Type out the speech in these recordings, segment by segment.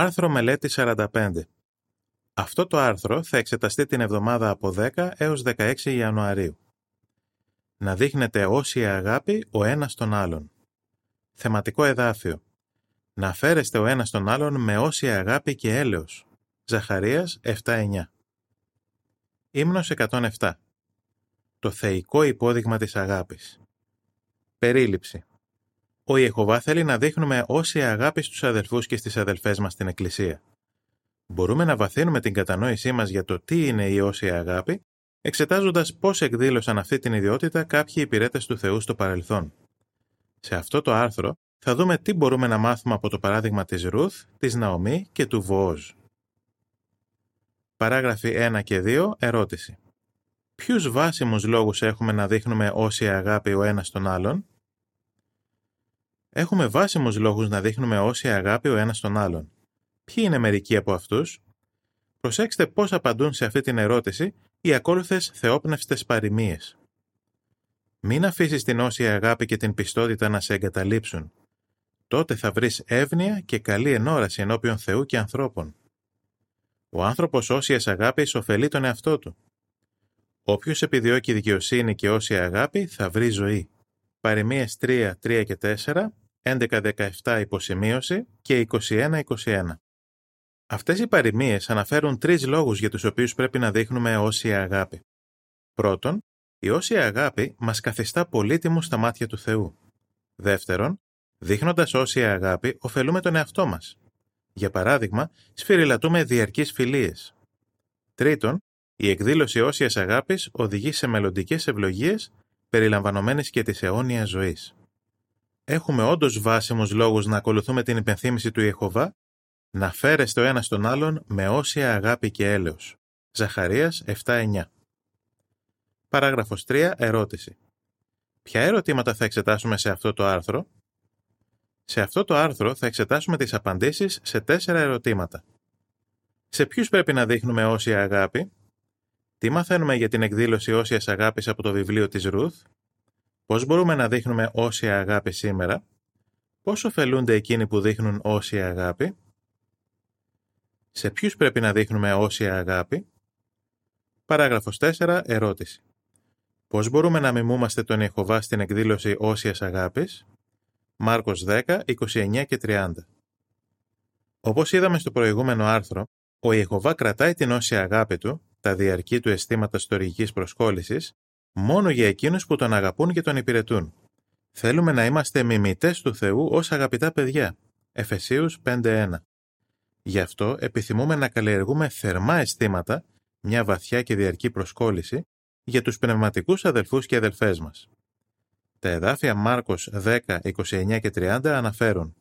Άρθρο μελέτη 45. Αυτό το άρθρο θα εξεταστεί την εβδομάδα από 10 έως 16 Ιανουαρίου. Να δείχνετε όσια αγάπη ο ένας τον άλλον. Θεματικό εδάφιο. Να φέρεστε ο ένας τον άλλον με όσια αγάπη και έλεος. Ζαχαρίας 7-9. Ύμνος 107. Το θεϊκό υπόδειγμα της αγάπης. Περίληψη. Ο Ιεχωβά θέλει να δείχνουμε όσια αγάπη στους αδελφούς και στις αδελφές μας στην Εκκλησία. Μπορούμε να βαθύνουμε την κατανόησή μας για το τι είναι η όσια αγάπη, εξετάζοντας πώς εκδήλωσαν αυτή την ιδιότητα κάποιοι υπηρέτες του Θεού στο παρελθόν. Σε αυτό το άρθρο θα δούμε τι μπορούμε να μάθουμε από το παράδειγμα της Ρουθ, της Ναομή και του Βοόζ. Παράγραφοι 1 και 2. Ερώτηση. Ποιους βάσιμους λόγους έχουμε να δείχνουμε όσια αγάπη ο ένας τον άλλον; Έχουμε βάσιμους λόγους να δείχνουμε όσια αγάπη ο ένας τον άλλον. Ποιοι είναι μερικοί από αυτούς; Προσέξτε πώς απαντούν σε αυτή την ερώτηση οι ακόλουθες θεόπνευστες παροιμίες. Μην αφήσεις την όσια αγάπη και την πιστότητα να σε εγκαταλείψουν. Τότε θα βρεις εύνοια και καλή ενόραση ενώπιον Θεού και ανθρώπων. Ο άνθρωπος όσιας αγάπης ωφελεί τον εαυτό του. Όποιος επιδιώκει δικαιοσύνη και όσια αγάπη θα βρει ζωή. Παροιμίες 3, 3 και 4, 11-17 υποσημείωση και 21-21. Αυτές οι παροιμίες αναφέρουν τρεις λόγους για τους οποίους πρέπει να δείχνουμε όσια αγάπη. Πρώτον, η όσια αγάπη μας καθιστά πολύτιμους στα μάτια του Θεού. Δεύτερον, δείχνοντας όσια αγάπη, ωφελούμε τον εαυτό μας. Για παράδειγμα, σφυριλατούμε διαρκείς φιλίες. Τρίτον, η εκδήλωση όσιας αγάπης οδηγεί σε μελλοντικές ευλογίες περιλαμβανομένες και της αιώνιας ζωής. Έχουμε όντως βάσιμους λόγους να ακολουθούμε την υπενθύμηση του Ιεχωβά να φέρεστε ο ένας τον άλλον με όσια αγάπη και έλεος. Ζαχαρίας 7-9 Παράγραφος 3. Ερώτηση. Ποια ερωτήματα θα εξετάσουμε σε αυτό το άρθρο; Σε αυτό το άρθρο θα εξετάσουμε τις απαντήσεις σε τέσσερα ερωτήματα. Σε ποιους πρέπει να δείχνουμε όσια αγάπη; Τι μαθαίνουμε για την εκδήλωση όσιας αγάπης από το βιβλίο της Ρουθ; Πώς μπορούμε να δείχνουμε όσια αγάπη σήμερα; Πώς ωφελούνται εκείνοι που δείχνουν όσια αγάπη; Σε ποιους πρέπει να δείχνουμε όσια αγάπη; Παράγραφος 4. Ερώτηση. Πώς μπορούμε να μιμούμαστε τον Ιεχωβά στην εκδήλωση όσιας αγάπης; Μάρκος 10, 29 και 30. Όπως είδαμε στο προηγούμενο άρθρο, ο Ιεχωβά κρατάει την όσια αγάπη του, τα διαρκή του αισθήματα στοργικής προσκόλλησης, μόνο για εκείνους που τον αγαπούν και τον υπηρετούν. Θέλουμε να είμαστε μιμητές του Θεού ως αγαπητά παιδιά. Εφεσίους 5.1 Γι' αυτό επιθυμούμε να καλλιεργούμε θερμά αισθήματα, μια βαθιά και διαρκή προσκόλληση, για τους πνευματικούς αδελφούς και αδελφές μας. Τα εδάφια Μάρκος 10, 29 και 30 αναφέρουν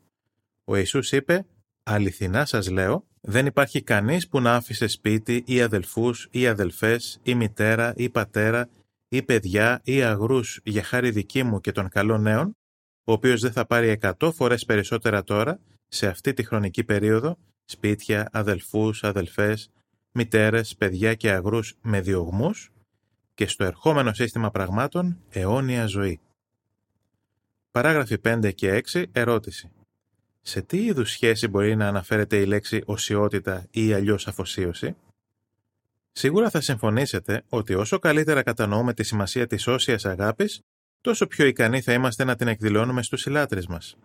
«Ο Ιησούς είπε «Αληθινά σας λέω, δεν υπάρχει κανείς που να άφησε σπίτι ή αδελφούς ή αδελφές ή μητέρα ή πατέρα ή παιδιά ή αγρούς για χάρη δική μου και των καλών νέων, ο οποίος δεν θα πάρει εκατό φορές περισσότερα τώρα, σε αυτή τη χρονική περίοδο, σπίτια, αδελφούς, αδελφές, μητέρες, παιδιά και αγρούς με διωγμούς και στο ερχόμενο σύστημα πραγμάτων αιώνια ζωή. Παράγραφοι 5 και 6. Ερώτηση. Σε τι είδους σχέση μπορεί να αναφέρεται η λέξη οσιότητα ή αλλιώς αφοσίωση; Σίγουρα θα συμφωνήσετε ότι όσο καλύτερα κατανοούμε τη σημασία της όσιας αγάπης, τόσο πιο ικανοί θα είμαστε να την εκδηλώνουμε στους συλλάτρες μας.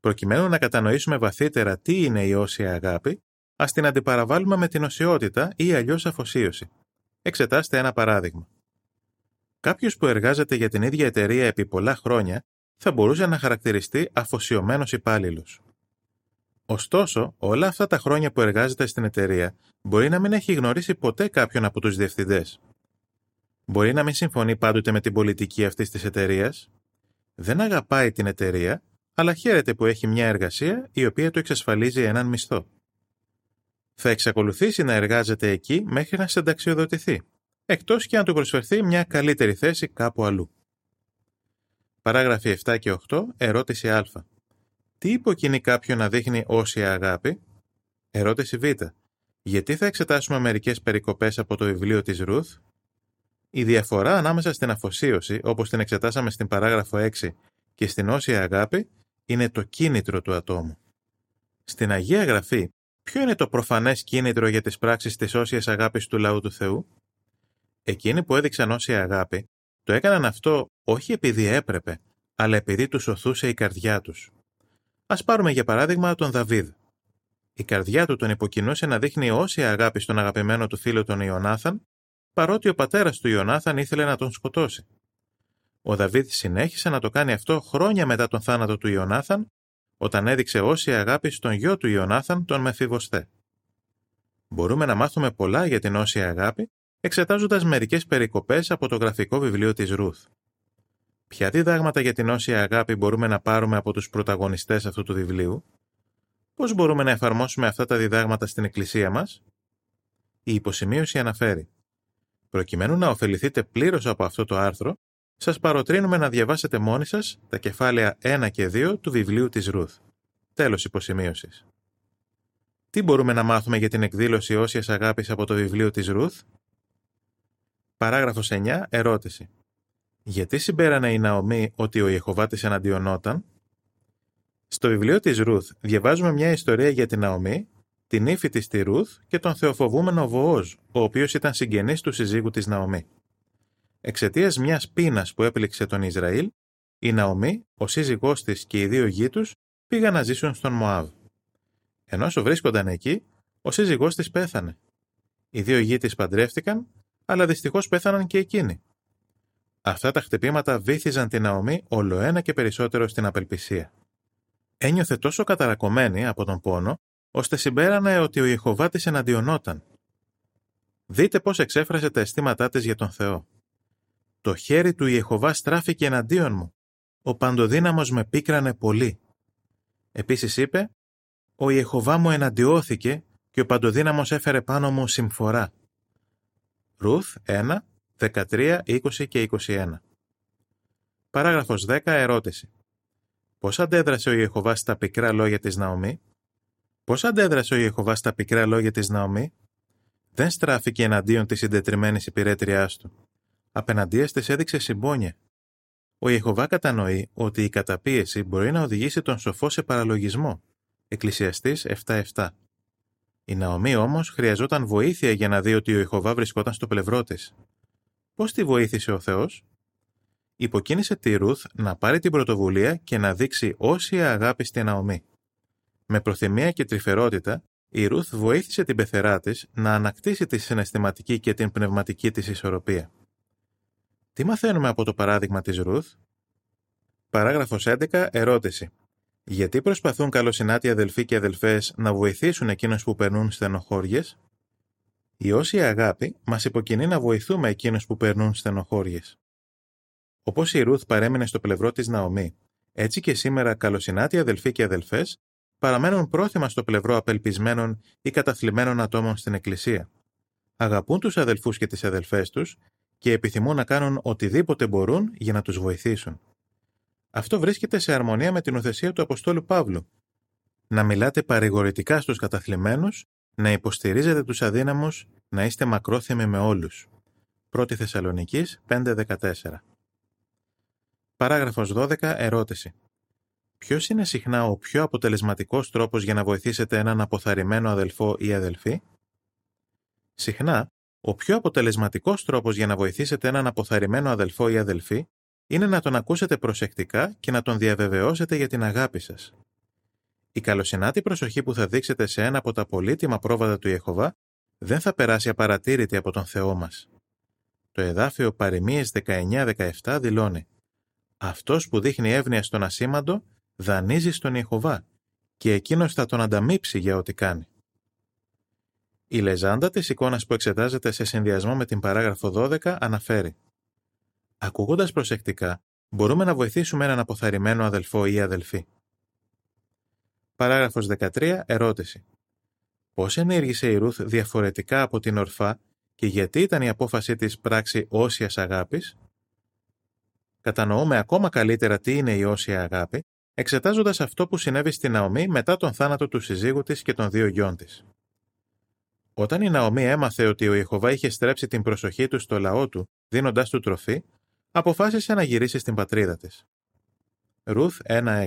Προκειμένου να κατανοήσουμε βαθύτερα τι είναι η όσια αγάπη, ας την αντιπαραβάλουμε με την οσιότητα ή αλλιώς αφοσίωση. Εξετάστε ένα παράδειγμα. Κάποιος που εργάζεται για την ίδια εταιρεία επί πολλά χρόνια θα μπορούσε να χαρακτηριστεί αφοσιωμένος υπάλληλος. Ωστόσο, όλα αυτά τα χρόνια που εργάζεται στην εταιρεία μπορεί να μην έχει γνωρίσει ποτέ κάποιον από τους διευθυντές. Μπορεί να μην συμφωνεί πάντοτε με την πολιτική αυτής της εταιρείας, δεν αγαπάει την εταιρεία αλλά χαίρεται που έχει μια εργασία η οποία του εξασφαλίζει έναν μισθό. Θα εξακολουθήσει να εργάζεται εκεί μέχρι να συνταξιοδοτηθεί, εκτός και αν του προσφερθεί μια καλύτερη θέση κάπου αλλού. Παράγραφοι 7 και 8, ερώτηση Α. Τι υποκινεί κάποιον να δείχνει όσια αγάπη; Ερώτηση Β. Γιατί θα εξετάσουμε μερικές περικοπές από το βιβλίο της Ρουθ; Η διαφορά ανάμεσα στην αφοσίωση, όπως την εξετάσαμε στην παράγραφο 6, και στην όσια αγάπη είναι το κίνητρο του ατόμου. Στην Αγία Γραφή Ποιο είναι το προφανές κίνητρο για τις πράξεις της όσιας αγάπης του λαού του Θεού; Εκείνοι που έδειξαν όσια αγάπη το έκαναν αυτό όχι επειδή έπρεπε, αλλά επειδή τους σωθούσε η καρδιά τους. Α πάρουμε για παράδειγμα τον Δαβίδ. Η καρδιά του τον υποκινούσε να δείχνει όσια αγάπη στον αγαπημένο του φίλο τον Ιωνάθαν, παρότι ο πατέρας του Ιωνάθαν ήθελε να τον σκοτώσει. Ο Δαβίδ συνέχισε να το κάνει αυτό χρόνια μετά τον θάνατο του Ιωνάθαν, όταν έδειξε όσια αγάπη στον γιο του Ιωνάθαν, τον Μεφιβοστέ. Μπορούμε να μάθουμε πολλά για την όσια αγάπη, εξετάζοντας μερικές περικοπές από το γραφικό βιβλίο της Ρούθ. Ποια διδάγματα για την όσια αγάπη μπορούμε να πάρουμε από τους πρωταγωνιστές αυτού του βιβλίου, Πώς μπορούμε να εφαρμόσουμε αυτά τα διδάγματα στην Εκκλησία μας, Η υποσημείωση αναφέρει. Προκειμένου να ωφεληθείτε πλήρως από αυτό το άρθρο, σας παροτρύνουμε να διαβάσετε μόνοι σας τα κεφάλαια 1 και 2 του βιβλίου της Ρουθ. Τέλος υποσημείωσης. Τι μπορούμε να μάθουμε για την εκδήλωση όσιας αγάπης από το βιβλίο της Ρουθ; Παράγραφος 9. Ερώτηση. Γιατί συμπέρανε η Ναομή ότι ο Ιεχωβά της εναντιονόταν; Στο βιβλίο της Ρουθ διαβάζουμε μια ιστορία για την Ναομή, την ύφη της τη Ρουθ και τον θεοφοβούμενο Βοόζ, ο οποίος ήταν συγγενής του συζύγου της Ναομή. Εξαιτίας μιας πείνας που έπληξε τον Ισραήλ, η Ναομή, ο σύζυγός της και οι δύο γη τους πήγαν να ζήσουν στον Μωάβ. Ενώ όσο βρίσκονταν εκεί, ο σύζυγός της πέθανε. Οι δύο γη της παντρεύτηκαν, αλλά δυστυχώς πέθαναν και εκείνοι. Αυτά τα χτυπήματα βύθιζαν την Ναομή όλο ένα και περισσότερο στην απελπισία. Ένιωθε τόσο καταρακωμένη από τον πόνο, ώστε συμπέρανε ότι ο Ιεχωβά τη εναντιονόταν. Δείτε πώς εξέφρασε τα αισθήματά της για τον Θεό. Το χέρι του Ιεχωβά στράφηκε εναντίον μου. Ο παντοδύναμος με πίκρανε πολύ. Επίσης είπε, ο Ιεχωβά μου εναντιώθηκε και ο παντοδύναμος έφερε πάνω μου συμφορά. Ρουθ 1, 13, 20 και 21 Παράγραφος 10. Ερώτηση. Πώς αντέδρασε ο Ιεχωβάς στα πικρά λόγια της Ναομή; Πώς αντέδρασε ο Ιεχωβάς στα πικρά λόγια της Ναομή; Δεν στράφηκε εναντίον της συντετριμένης υπηρέτριάς του απέναντία της έδειξε συμπόνια. Ο Ιεχωβά κατανοεί ότι η καταπίεση μπορεί να οδηγήσει τον σοφό σε παραλογισμό. Εκκλησιαστής 7-7. Η Ναομή όμως χρειαζόταν βοήθεια για να δει ότι ο Ιεχωβά βρισκόταν στο πλευρό της. Πώς τη βοήθησε ο Θεός, υποκίνησε τη Ρουθ να πάρει την πρωτοβουλία και να δείξει όσια αγάπη στη Ναομή. Με προθυμία και τρυφερότητα, η Ρουθ βοήθησε την πεθερά της να ανακτήσει τη συναισθηματική και την πνευματική της ισορροπία. Τι μαθαίνουμε από το παράδειγμα της Ρουθ; Παράγραφος 11. Ερώτηση. Γιατί προσπαθούν καλοσυνάτοι αδελφοί και αδελφές να βοηθήσουν εκείνους που περνούν στενοχώριες; Η όσια αγάπη μας υποκινεί να βοηθούμε εκείνους που περνούν στενοχώριες. Όπως η Ρουθ παρέμεινε στο πλευρό της Ναομή, έτσι και σήμερα καλοσυνάτοι αδελφοί και αδελφές παραμένουν πρόθυμα στο πλευρό απελπισμένων ή καταθλιμμένων ατόμων στην Εκκλησία. Αγαπούν τους αδελφούς και τις αδελφές τους και επιθυμούν να κάνουν οτιδήποτε μπορούν για να τους βοηθήσουν. Αυτό βρίσκεται σε αρμονία με την οθεσία του Αποστόλου Παύλου. Να μιλάτε παρηγορητικά στους καταθλιμμένους, να υποστηρίζετε τους αδύναμους, να είστε μακρόθυμοι με όλους. 1 Θεσσαλονικής 5.14 Παράγραφος 12. Ερώτηση. Ποιος είναι συχνά ο πιο αποτελεσματικός τρόπος για να βοηθήσετε έναν αποθαρρυμένο αδελφό ή αδελφή; Συχνά, ο πιο αποτελεσματικός τρόπος για να βοηθήσετε έναν αποθαρρυμένο αδελφό ή αδελφή είναι να τον ακούσετε προσεκτικά και να τον διαβεβαιώσετε για την αγάπη σας. Η καλοσυνάτη προσοχή που θα δείξετε σε ένα από τα πολύτιμα πρόβατα του Ιεχωβά δεν θα περάσει απαρατήρητη από τον Θεό μας. Το εδάφιο Παριμίες 19-17 δηλώνει Αυτός που δείχνει εύνοια στον ασήμαντο δανείζει στον Ιεχωβά και εκείνος θα τον ανταμείψει για ό,τι κάνει. Η λεζάντα της εικόνας που εξετάζεται σε συνδυασμό με την παράγραφο 12 αναφέρει Ακούγοντας προσεκτικά, μπορούμε να βοηθήσουμε έναν αποθαρρυμένο αδελφό ή αδελφή. Παράγραφος 13. Ερώτηση. Πώς ενέργησε η Ρούθ διαφορετικά από την ορφά και γιατί ήταν η απόφασή της πράξη όσιας αγάπης; Κατανοούμε ακόμα καλύτερα τι είναι η όσια αγάπη, εξετάζοντας αυτό που συνέβη στην Ναομή μετά τον θάνατο του συζύγου της και των δύο γιών της. Όταν η Ναομή έμαθε ότι ο Ιεχωβά είχε στρέψει την προσοχή του στο λαό του, δίνοντάς του τροφή, αποφάσισε να γυρίσει στην πατρίδα της. Ρουθ 1-6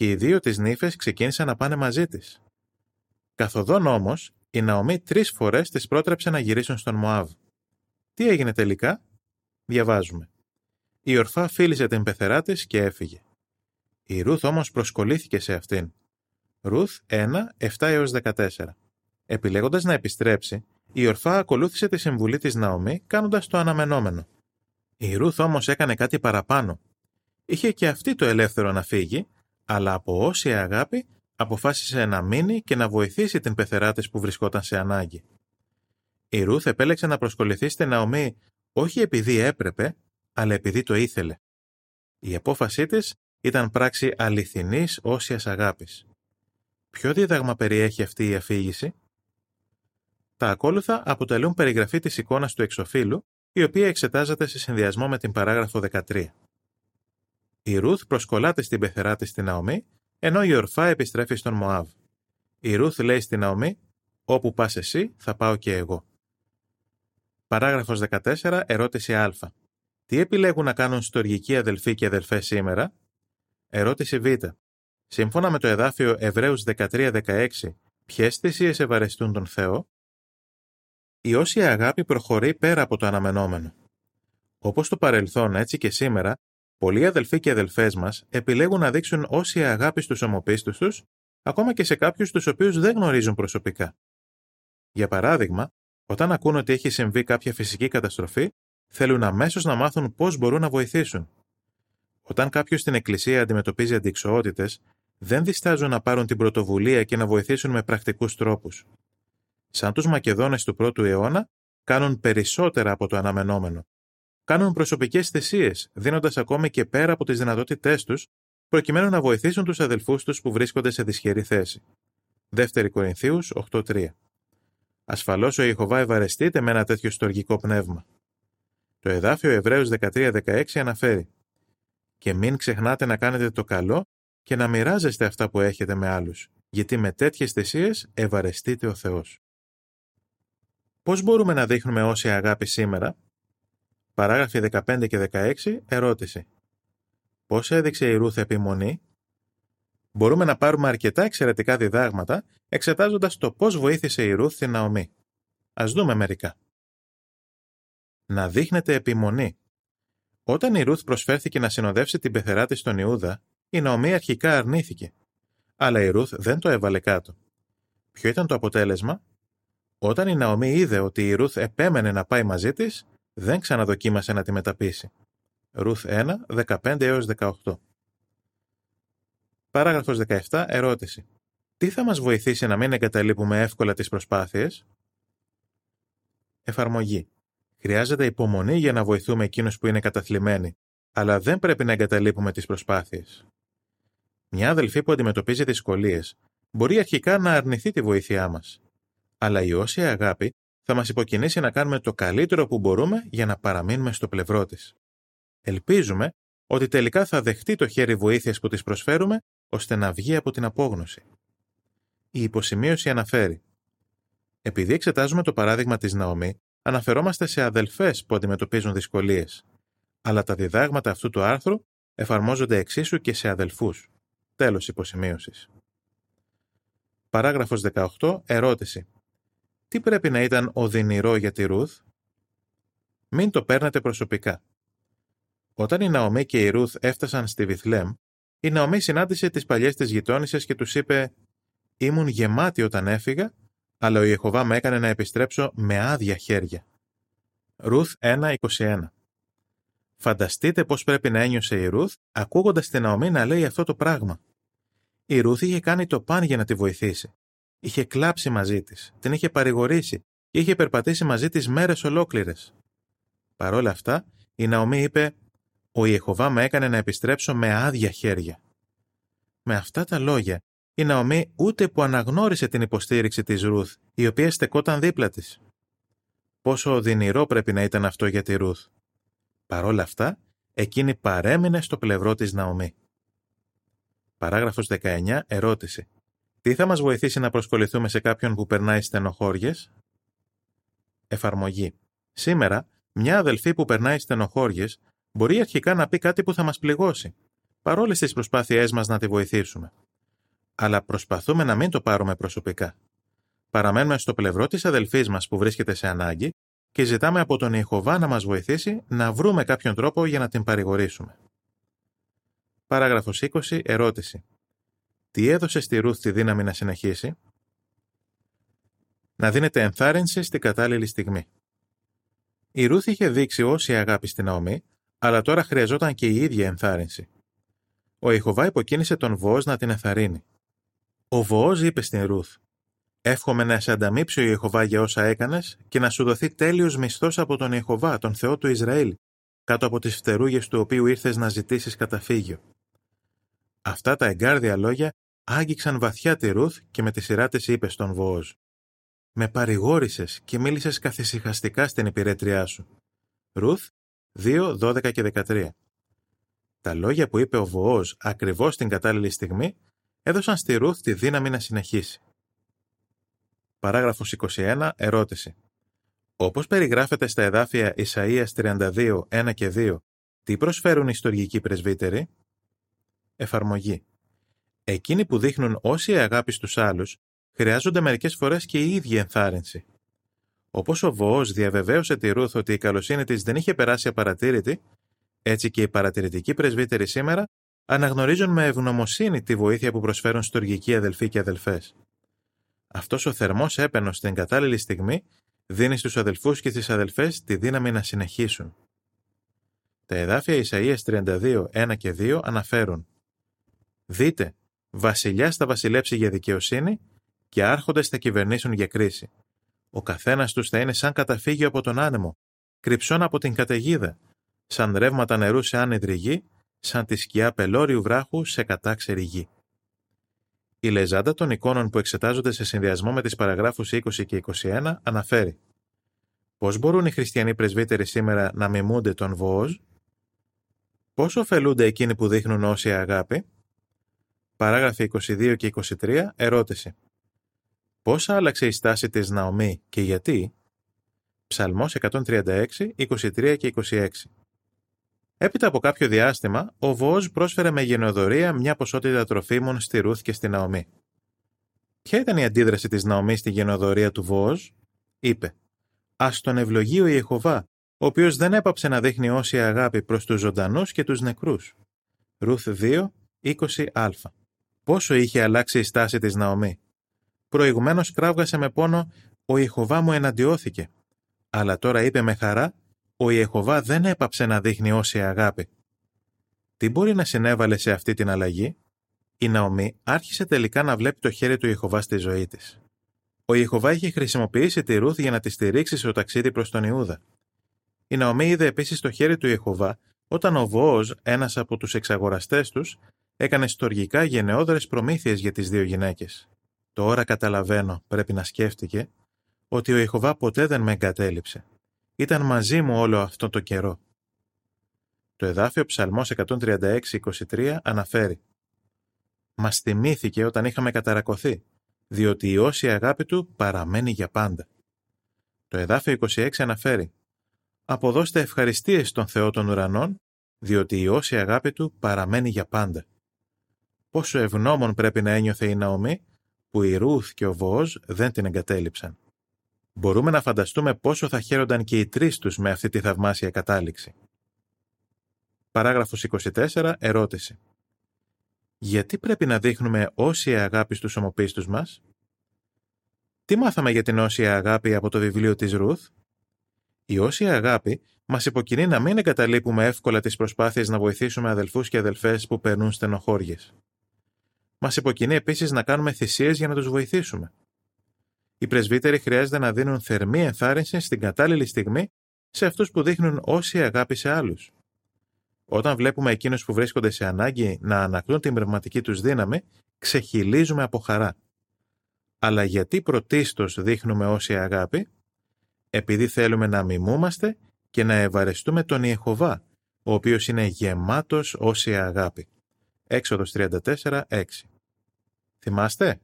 Και οι δύο τη νύφες ξεκίνησαν να πάνε μαζί της. Καθοδόν όμως, η Ναομή τρεις φορές τη πρότρεψε να γυρίσουν στον Μωάβ. Τι έγινε τελικά, διαβάζουμε. Η ορφά φίλησε την πεθερά της και έφυγε. Η Ρούθ όμως προσκολήθηκε σε αυτήν. Ρούθ 1, 7 έως 14. Επιλέγοντας να επιστρέψει, η ορφά ακολούθησε τη συμβουλή της Ναομή κάνοντας το αναμενόμενο. Η Ρούθ όμως έκανε κάτι παραπάνω. Είχε και αυτή το ελεύθερο να φύγει, αλλά από όσια αγάπη αποφάσισε να μείνει και να βοηθήσει την πεθερά της που βρισκόταν σε ανάγκη. Η Ρούθ επέλεξε να προσκοληθεί στην Ναομή όχι επειδή έπρεπε, αλλά επειδή το ήθελε. Η απόφασή της ήταν πράξη αληθινής όσιας αγάπης. Ποιο δίδαγμα περιέχει αυτή η αφήγηση; Τα ακόλουθα αποτελούν περιγραφή της εικόνας του εξοφύλου, η οποία εξετάζεται σε συνδυασμό με την παράγραφο 13. Η Ρούθ προσκολάται στην πεθερά της στην Ναομή ενώ η ορφά επιστρέφει στον Μωάβ. Η Ρούθ λέει στην Ναομή «Όπου πας εσύ, θα πάω και εγώ». Παράγραφος 14, ερώτηση Α. Τι επιλέγουν να κάνουν στοργικοί αδελφοί και αδελφές σήμερα; Ερώτηση Β. Σύμφωνα με το εδάφιο Εβραίους 13-16, ποιες θυσίες ευαρεστούν τον Θεό; Η όσια αγάπη προχωρεί πέρα από το αναμενόμενο. Όπως το παρελθόν, έτσι και σήμερα, Πολλοί αδελφοί και αδελφές μας επιλέγουν να δείξουν όση αγάπη στους ομοπίστους τους, ακόμα και σε κάποιους τους οποίους δεν γνωρίζουν προσωπικά. Για παράδειγμα, όταν ακούν ότι έχει συμβεί κάποια φυσική καταστροφή, θέλουν αμέσως να μάθουν πώς μπορούν να βοηθήσουν. Όταν κάποιος στην Εκκλησία αντιμετωπίζει αντικσοότητες, δεν διστάζουν να πάρουν την πρωτοβουλία και να βοηθήσουν με πρακτικούς τρόπους. Σαν τους Μακεδόνες του πρώτου αιώνα, κάνουν περισσότερα από το αναμενόμενο κάνουν προσωπικές θυσίες, δίνοντας ακόμη και πέρα από τις δυνατότητές τους, προκειμένου να βοηθήσουν τους αδελφούς τους που βρίσκονται σε δυσχερή θέση. 2 Κορινθίους 8.3 Ασφαλώς ο Ιεχοβά ευαρεστείται με ένα τέτοιο στοργικό πνεύμα. Το εδάφιο Εβραίους 13-16 αναφέρει «Και μην ξεχνάτε να κάνετε το καλό και να μοιράζεστε αυτά που έχετε με άλλους, γιατί με τέτοιες θυσίες ευαρεστείται ο Θεός. Πώς μπορούμε να δείχνουμε όση αγάπη σήμερα, Παράγραφοι 15 και 16, ερώτηση. Πώς έδειξε η Ρούθ επιμονή; Μπορούμε να πάρουμε αρκετά εξαιρετικά διδάγματα εξετάζοντας το πώς βοήθησε η Ρούθ την Ναομή. Ας δούμε μερικά. Να δείχνετε επιμονή. Όταν η Ρούθ προσφέρθηκε να συνοδεύσει την πεθερά της στον Ιούδα, η Ναομή αρχικά αρνήθηκε. Αλλά η Ρούθ δεν το έβαλε κάτω. Ποιο ήταν το αποτέλεσμα; Όταν η Ναομή είδε ότι η Ρούθ επέμενε να πάει μαζί της, δεν ξαναδοκίμασε να τη μεταπίσει. Ρουθ 1, 15 έως 18. Παράγραφος 17. Ερώτηση. Τι θα μας βοηθήσει να μην εγκαταλείπουμε εύκολα τις προσπάθειες; Εφαρμογή. Χρειάζεται υπομονή για να βοηθούμε εκείνους που είναι καταθλιμμένοι, αλλά δεν πρέπει να εγκαταλείπουμε τις προσπάθειες. Μια αδελφή που αντιμετωπίζει δυσκολίες μπορεί αρχικά να αρνηθεί τη βοήθειά μας. Αλλά η όσια αγάπη θα μας υποκινήσει να κάνουμε το καλύτερο που μπορούμε για να παραμείνουμε στο πλευρό της. Ελπίζουμε ότι τελικά θα δεχτεί το χέρι βοήθειας που της προσφέρουμε, ώστε να βγει από την απόγνωση. Η υποσημείωση αναφέρει Επειδή εξετάζουμε το παράδειγμα της Ναομή, αναφερόμαστε σε αδελφές που αντιμετωπίζουν δυσκολίες, αλλά τα διδάγματα αυτού του άρθρου εφαρμόζονται εξίσου και σε αδελφούς. Τέλος υποσημείωσης. Παράγραφος 18. Ερώτηση τι πρέπει να ήταν οδυνηρό για τη Ρούθ; Μην το παίρνετε προσωπικά. Όταν η Ναομή και η Ρούθ έφτασαν στη Βιθλέμ, η Ναομή συνάντησε τις παλιές της γειτόνισσες και τους είπε «Ήμουν γεμάτη όταν έφυγα, αλλά ο Ιεχωβά με έκανε να επιστρέψω με άδεια χέρια». Ρούθ 1.21 Φανταστείτε πώς πρέπει να ένιωσε η Ρούθ ακούγοντας την Ναομή να λέει αυτό το πράγμα. Η Ρούθ είχε κάνει το παν για να τη βοηθήσει. Είχε κλάψει μαζί της, την είχε παρηγορήσει και είχε περπατήσει μαζί της μέρες ολόκληρες. Παρ' όλα αυτά, η Ναομή είπε: Ο Ιεχοβά με έκανε να επιστρέψω με άδεια χέρια. Με αυτά τα λόγια, η Ναομή ούτε που αναγνώρισε την υποστήριξη της Ρούθ, η οποία στεκόταν δίπλα της. Πόσο οδυνηρό πρέπει να ήταν αυτό για τη Ρούθ. Παρ' όλα αυτά, εκείνη παρέμεινε στο πλευρό της Ναομή. Παράγραφος 19. Ερώτηση. Τι θα μας βοηθήσει να προσκοληθούμε σε κάποιον που περνάει στενοχώριες; Εφαρμογή. Σήμερα, μια αδελφή που περνάει στενοχώριες μπορεί αρχικά να πει κάτι που θα μας πληγώσει, παρόλες τις προσπάθειές μας να τη βοηθήσουμε. Αλλά προσπαθούμε να μην το πάρουμε προσωπικά. Παραμένουμε στο πλευρό της αδελφής μας που βρίσκεται σε ανάγκη και ζητάμε από τον Ιεχωβά να μας βοηθήσει να βρούμε κάποιον τρόπο για να την παρηγορήσουμε. Παράγραφος 20. Ερώτηση. Τι έδωσε στη Ρούθ τη δύναμη να συνεχίσει; Να δίνεται ενθάρρυνση στην κατάλληλη στιγμή. Η Ρούθ είχε δείξει όση αγάπη στην Ναομή, αλλά τώρα χρειαζόταν και η ίδια ενθάρρυνση. Ο Ιχοβά υποκίνησε τον Βοός να την ενθαρρύνει. Ο Βοός είπε στην Ρούθ Εύχομαι να σε ανταμείψει ο Ιεχωβά για όσα έκανες και να σου δοθεί τέλειος μισθός από τον Ιεχωβά, τον Θεό του Ισραήλ, κάτω από τις φτερούγες του οποίου ήρθες να ζητήσεις καταφύγιο. Αυτά τα εγκάρδια λόγια άγγιξαν βαθιά τη Ρούθ και με τη σειρά της είπε στον Βόος. Με παρηγόρησες και μίλησες καθησυχαστικά στην υπηρέτριά σου. Ρούθ 2, 12 και 13. Τα λόγια που είπε ο Βοός ακριβώς την κατάλληλη στιγμή έδωσαν στη Ρούθ τη δύναμη να συνεχίσει. Παράγραφος 21. Ερώτηση. Όπως περιγράφεται στα εδάφια Ισαΐας 32, 1 και 2, τι προσφέρουν οι ιστορικοί πρεσβύτεροι; Εφαρμογή. Εκείνοι που δείχνουν όση αγάπη στους άλλους, χρειάζονται μερικές φορές και η ίδια ενθάρρυνση. Όπως ο Βοός διαβεβαίωσε τη Ρούθ ότι η καλοσύνη της δεν είχε περάσει απαρατήρητη, έτσι και οι παρατηρητικοί πρεσβύτεροι σήμερα αναγνωρίζουν με ευγνωμοσύνη τη βοήθεια που προσφέρουν στοργικοί αδελφοί και αδελφές. Αυτός ο θερμός έπαινος στην κατάλληλη στιγμή δίνει στους αδελφούς και στις αδελφές τη δύναμη να συνεχίσουν. Τα εδάφια Ισαΐας 32, 1 και 2 αναφέρουν «Δείτε, βασιλιάς θα βασιλέψει για δικαιοσύνη και άρχοντες θα κυβερνήσουν για κρίση. Ο καθένας τους θα είναι σαν καταφύγιο από τον άνεμο, κρυψών από την καταιγίδα, σαν ρεύματα νερού σε άνεδρη γη, σαν τη σκιά πελώριου βράχου σε κατάξερη γη. Η λεζάντα των εικόνων που εξετάζονται σε συνδυασμό με τις παραγράφους 20 και 21 αναφέρει Πώς μπορούν οι χριστιανοί πρεσβύτεροι σήμερα να μιμούνται τον Βόος; Πώς ωφελούνται εκείνοι που δείχνουν όσια αγάπη; Παράγραφοι 22 και 23 ερώτηση Πώς άλλαξε η στάση της Ναομή και γιατί; Ψαλμός 136, 23 και 26 Έπειτα από κάποιο διάστημα, ο Βόζ πρόσφερε με γενοδορία μια ποσότητα τροφίμων στη Ρούθ και στη Ναομή. Ποια ήταν η αντίδραση της Ναομή στη γενοδορία του Βόζ; Είπε «Α τον ευλογεί ο Ιεχωβά, ο οποίος δεν έπαψε να δείχνει όση αγάπη προς τους ζωντανούς και τους νεκρούς». Ρούθ 2, 20α. Πόσο είχε αλλάξει η στάση της Ναομή. Προηγουμένως κράβγασε με πόνο «Ο Ιεχωβά μου εναντιώθηκε». Αλλά τώρα είπε με χαρά ο Ιεχωβά δεν έπαψε να δείχνει όση αγάπη. Τι μπορεί να συνέβαλε σε αυτή την αλλαγή; Η Ναομή άρχισε τελικά να βλέπει το χέρι του Ιεχωβά στη ζωή της. Ο Ιεχωβά είχε χρησιμοποιήσει τη Ρούθ για να τη στηρίξει στο ταξίδι προς τον Ιούδα. Η Ναομή είδε επίσης το χέρι του Ιεχωβά όταν ο Βόος, ένας από τους εξαγοραστές τους, έκανε στοργικά γενναιόδορε προμήθειες για τις δύο γυναίκες. Τώρα καταλαβαίνω, πρέπει να σκέφτηκε, ότι ο Ιεχωβά ποτέ δεν με εγκατέλειψε ήταν μαζί μου όλο αυτό το καιρό. Το εδάφιο Ψαλμός 136-23 αναφέρει «Μας θυμήθηκε όταν είχαμε καταρακωθεί, διότι η όση αγάπη του παραμένει για πάντα». Το εδάφιο 26 αναφέρει «Αποδώστε ευχαριστίες στον Θεό των ουρανών, διότι η όση αγάπη του παραμένει για πάντα». Πόσο ευγνώμων πρέπει να ένιωθε η Ναομή, που η Ρούθ και ο Βοός δεν την εγκατέλειψαν. Μπορούμε να φανταστούμε πόσο θα χαίρονταν και οι τρεις τους με αυτή τη θαυμάσια κατάληξη. Παράγραφος 24. Ερώτηση. Γιατί πρέπει να δείχνουμε όσια αγάπη στους ομοπίστους μας; Τι μάθαμε για την όσια αγάπη από το βιβλίο της Ρουθ; Η όσια αγάπη μας υποκινεί να μην εγκαταλείπουμε εύκολα τις προσπάθειες να βοηθήσουμε αδελφούς και αδελφές που περνούν στενοχώριες. Μας υποκινεί επίσης να κάνουμε θυσίες για να τους βοηθήσουμε. Οι πρεσβύτεροι χρειάζεται να δίνουν θερμή ενθάρρυνση στην κατάλληλη στιγμή σε αυτούς που δείχνουν όση αγάπη σε άλλους. Όταν βλέπουμε εκείνους που βρίσκονται σε ανάγκη να ανακτούν την πνευματική τους δύναμη, ξεχυλίζουμε από χαρά. Αλλά γιατί πρωτίστως δείχνουμε όση αγάπη, επειδή θέλουμε να μιμούμαστε και να ευαρεστούμε τον Ιεχωβά, ο οποίος είναι γεμάτος όση αγάπη. Έξοδος 34, 6. Θυμάστε;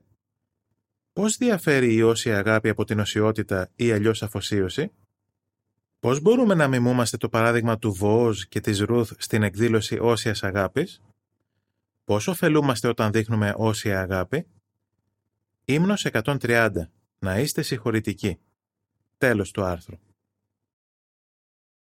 Πώς διαφέρει η όσια αγάπη από την οσιότητα ή αλλιώς αφοσίωση; Πώς μπορούμε να μιμούμαστε το παράδειγμα του Βοός και της Ρούθ στην εκδήλωση όσιας αγάπης; Πώς ωφελούμαστε όταν δείχνουμε όσια αγάπη; Ύμνος 130. Να είστε συγχωρητικοί. Τέλος του άρθρου.